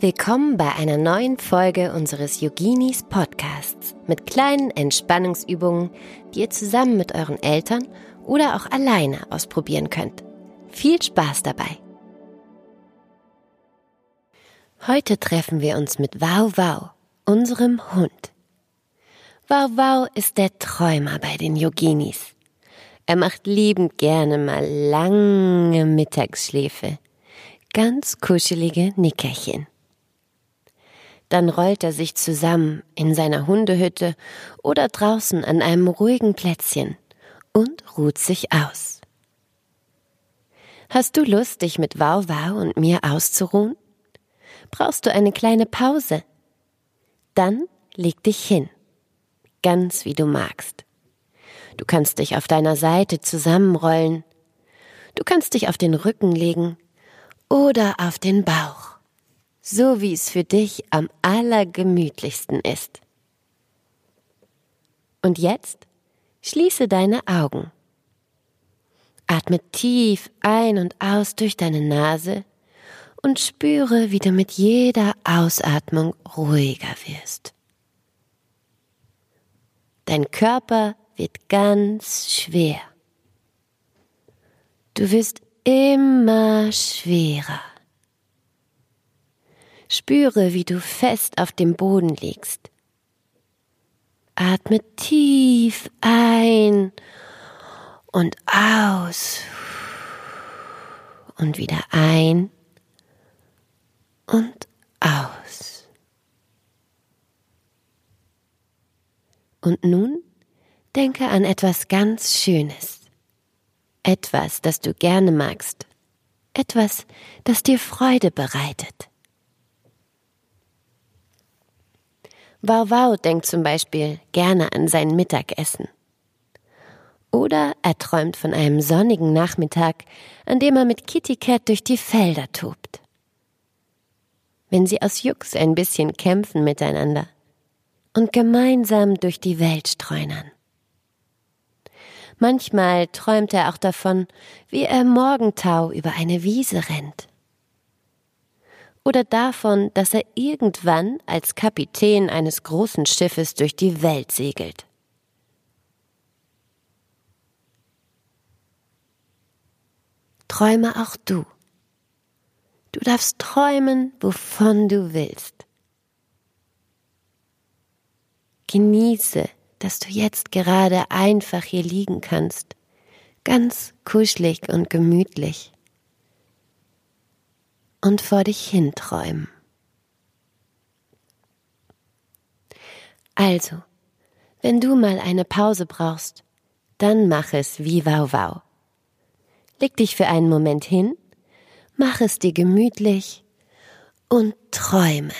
Willkommen bei einer neuen Folge unseres Yoginis Podcasts mit kleinen Entspannungsübungen, die ihr zusammen mit euren Eltern oder auch alleine ausprobieren könnt. Viel Spaß dabei! Heute treffen wir uns mit Wow Wow, unserem Hund. Wow Wow ist der Träumer bei den Yoginis. Er macht liebend gerne mal lange Mittagsschläfe, ganz kuschelige Nickerchen. Dann rollt er sich zusammen in seiner Hundehütte oder draußen an einem ruhigen Plätzchen und ruht sich aus. Hast du Lust, dich mit Wow und mir auszuruhen? Brauchst du eine kleine Pause? Dann leg dich hin, ganz wie du magst. Du kannst dich auf deiner Seite zusammenrollen, du kannst dich auf den Rücken legen oder auf den Bauch so wie es für dich am allergemütlichsten ist. Und jetzt schließe deine Augen. Atme tief ein und aus durch deine Nase und spüre, wie du mit jeder Ausatmung ruhiger wirst. Dein Körper wird ganz schwer. Du wirst immer schwerer. Spüre, wie du fest auf dem Boden liegst. Atme tief ein und aus und wieder ein und aus. Und nun denke an etwas ganz Schönes, etwas, das du gerne magst, etwas, das dir Freude bereitet. Wow Wow denkt zum Beispiel gerne an sein Mittagessen. Oder er träumt von einem sonnigen Nachmittag, an dem er mit Kitty Cat durch die Felder tobt. Wenn sie aus Jux ein bisschen kämpfen miteinander und gemeinsam durch die Welt streunern. Manchmal träumt er auch davon, wie er Morgentau über eine Wiese rennt oder davon, dass er irgendwann als Kapitän eines großen Schiffes durch die Welt segelt. Träume auch du. Du darfst träumen, wovon du willst. Genieße, dass du jetzt gerade einfach hier liegen kannst, ganz kuschelig und gemütlich und vor dich hinträumen. Also, wenn du mal eine Pause brauchst, dann mach es wie Wow Wow. Leg dich für einen Moment hin, mach es dir gemütlich und träume.